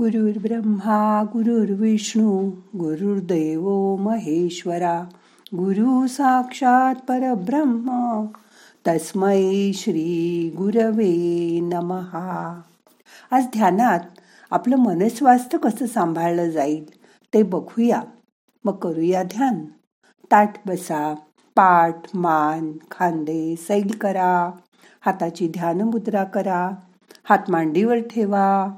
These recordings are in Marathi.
ब्रह्मा गुरुर्विष्णू गुरुर्देव महेश्वरा गुरु साक्षात परब्रह्म तस्मै श्री गुरवे नमहा. आज ध्यानात आपलं मनस्वास्थ्य कसं सांभाळलं जाईल ते बघूया. मग करूया ध्यान. ताट बसा पाठ मान खांदे सैल करा. हाताची ध्यान मुद्रा करा. हात मांडीवर ठेवा.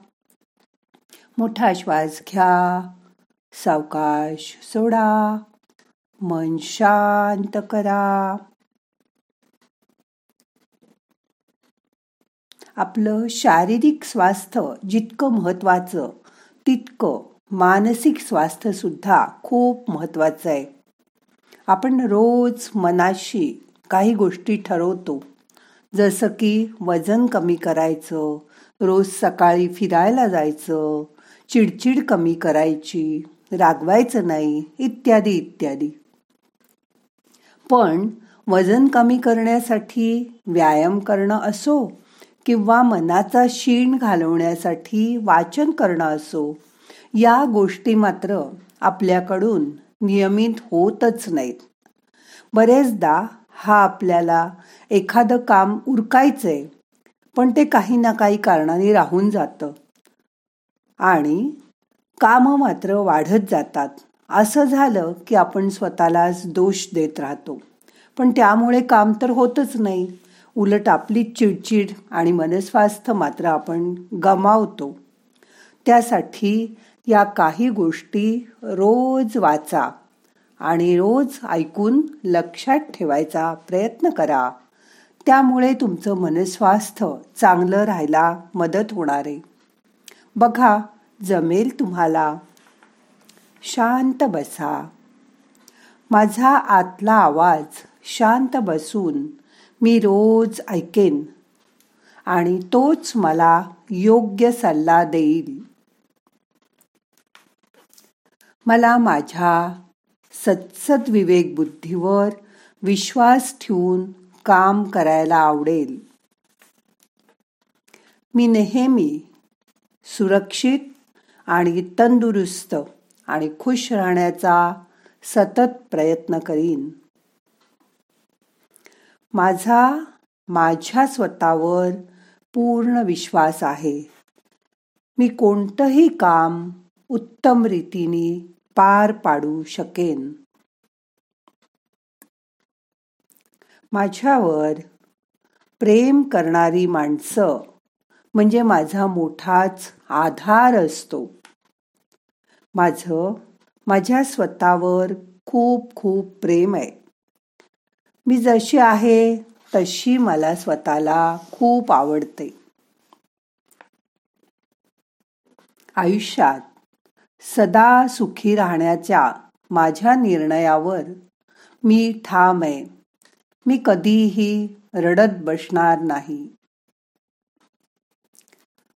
मोठा श्वास घ्या सावकाश सोडा मन शांत करा. आपलं शारीरिक स्वास्थ्य जितकं महत्वाचं तितकं मानसिक स्वास्थ्य सुद्धा खूप महत्वाचं आहे. आपण रोज मनाशी काही गोष्टी ठरवतो. जसं की वजन कमी करायचं रोज सकाळी फिरायला जायचं चिडचिड कमी करायची रागवायचं नाही इत्यादी इत्यादी. पण वजन कमी करण्यासाठी व्यायाम करणं असो किंवा मनाचा शीण घालवण्यासाठी वाचन करणं असो या गोष्टी मात्र आपल्याकडून नियमित होतच नाहीत. बरेचदा हा आपल्याला एखादं काम उरकायचंय पण ते काही ना काही कारणाने राहून जातं. आणि कामं मात्र वाढत जातात. असं झालं की आपण स्वतःलाच दोष देत राहतो. पण त्यामुळे काम तर होतच नाही. उलट आपली चिडचिड आणि मनस्वास्थ्य मात्र आपण गमावतो. त्यासाठी या काही गोष्टी रोज वाचा आणि रोज ऐकून लक्षात ठेवायचा प्रयत्न करा. त्यामुळे तुमचं मनस्वास्थ्य चांगलं राहायला मदत होणार आहे. बघा जमेल तुम्हाला. शांत बसा. माझा आतला आवाज शांत बसून मी रोज ऐकेन आणि तोच मला योग्य सल्ला देईल. मला माझ्या सत्सद विवेक बुद्धीवर विश्वास ठेवून काम करायला आवडेल. मी नेहमी सुरक्षित आणि तंदुरुस्त आणि खुश राहण्याचा सतत प्रयत्न करीन. माझा माझ्या स्वतःवर पूर्ण विश्वास आहे. मी कोणतंही काम उत्तम रीतीने पार पाडू शकेन. माझ्यावर प्रेम करणारी माणसं म्हणजे माझा मोठाच आधार असतो. माझं माझ्या स्वतःवर खूप खूप प्रेम आहे. मी जशी आहे तशी मला स्वतःला खूप आवडते. आयुष्यात सदा सुखी राहण्याच्या माझ्या निर्णयावर मी ठाम आहे. मी कधीही रडत बसणार नाही.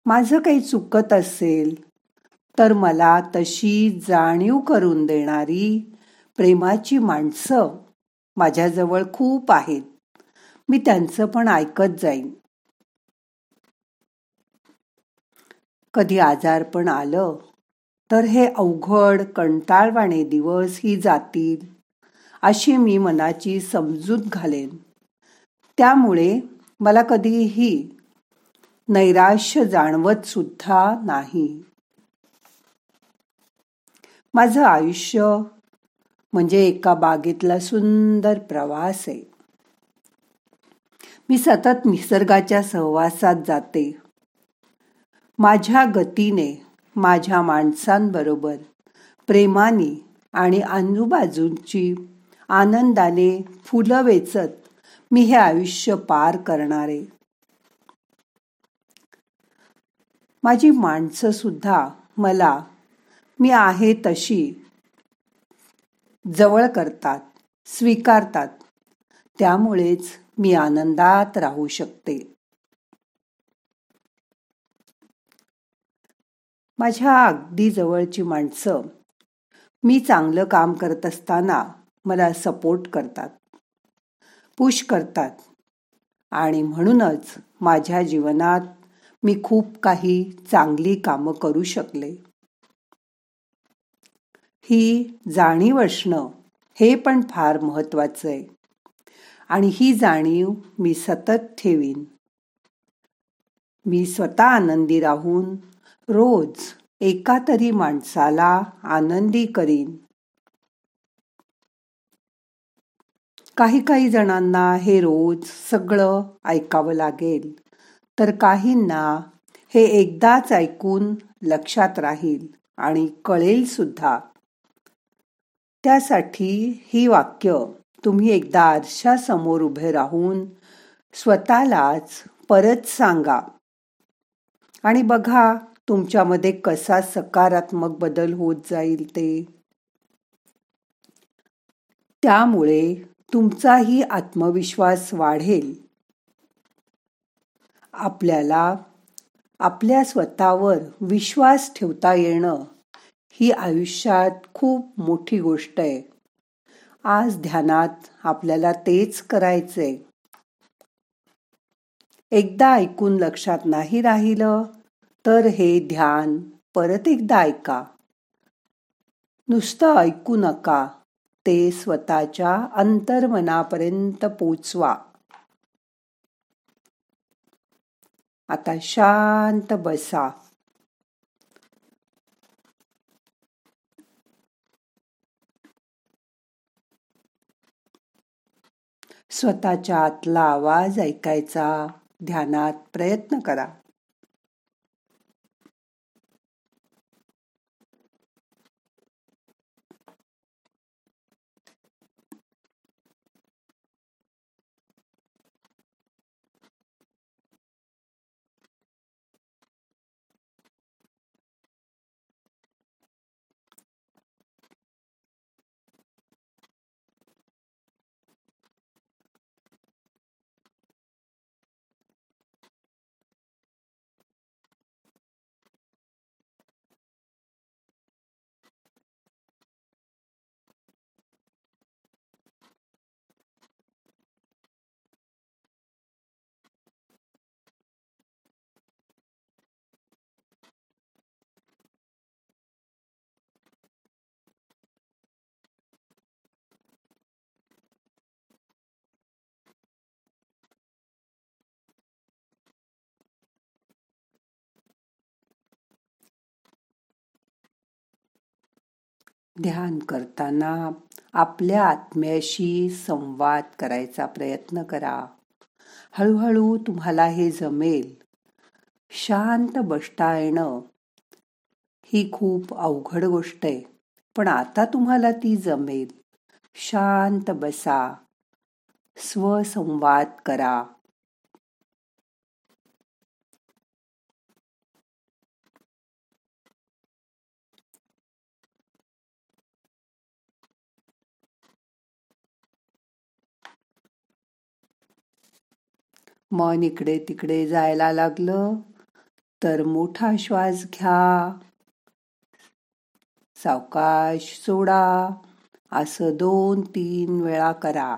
माझं काही चुकत असेल तर मला तशी जाणीव करून देणारी प्रेमाची माणसं माझ्याजवळ खूप आहेत. मी त्यांचं पण ऐकत जाईन. कधी आजारपण आलं तर हे अवघड कंटाळवाणे दिवस ही जातील अशी मी मनाची समजूत घालेन. त्यामुळे मला कधीही नैराश्य जाणवत सुद्धा नाही. माझं आयुष्य म्हणजे एका बागेतला सुंदर प्रवास आहे. मी सतत निसर्गाच्या सहवासात जाते. माझ्या गतीने माझ्या माणसांबरोबर प्रेमाने आणि आजूबाजूंची आनंदाने फुलं वेचत मी हे आयुष्य पार करणारे. माझी माणसं सुद्धा मला मी आहे तशी जवळ करतात स्वीकारतात. त्यामुळेच मी आनंदात राहू शकते. माझ्या अगदी जवळची माणसं मी चांगलं काम करत असताना मला सपोर्ट करतात पुश करतात. आणि म्हणूनच माझ्या जीवनात मी खूप काही चांगली कामं करू शकले. ही जाणीव असणं हे पण फार महत्वाचं आहे. आणि ही जाणीव मी सतत ठेवीन. मी स्वतः आनंदी राहून रोज एका तरी माणसाला आनंदी करीन. काही काही जणांना हे रोज सगळं ऐकावं लागेल. तर काहींना हे एकदाच ऐकून लक्षात राहील आणि कळेल सुद्धा. त्यासाठी ही वाक्य तुम्ही एकदा आरशासमोर उभे राहून स्वतःलाच परत सांगा. आणि बघा तुमच्यामध्ये कसा सकारात्मक बदल होत जाईल ते. त्यामुळे तुमचाही आत्मविश्वास वाढेल. आपल्याला आपल्या स्वतःवर विश्वास ठेवता येणं ही आयुष्यात खूप मोठी गोष्ट आहे. आज ध्यानात आपल्याला तेच करायचंय. एकदा ऐकून लक्षात नाही राहिलं तर हे ध्यान परत एकदा ऐका. नुसतं ऐकू नका ते स्वतःच्या अंतर्मनापर्यंत पोचवा. आता शांत बसा. स्वतःच्या आतला आवाज ऐकायचा. ध्यानात प्रयत्न करा. ध्यान करताना आपल्या आत्म्याशी संवाद करायचा प्रयत्न करा. हळूहळू तुम्हाला हे जमेल. शांत बसता येणं ही खूप अवघड गोष्ट आहे. पण आता तुम्हाला ती जमेल. शांत बसा. स्वसंवाद करा. मन इकडे तिकडे जायला लागलं. तर मोठा श्वास घ्या. सावकाश सोडा. असं दोन तीन वेळा करा.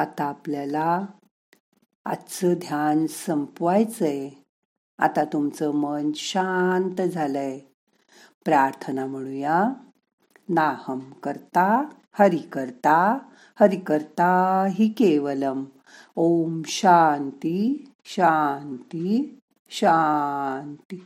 आता आपल्याला आजचं ध्यान संपवायचंय. आता तुमचं मन शांत झालंय. प्रार्थना म्हणूया. नाहम करता हरि करता हरि करता हि केवलम. ओम शांती शांती शांती.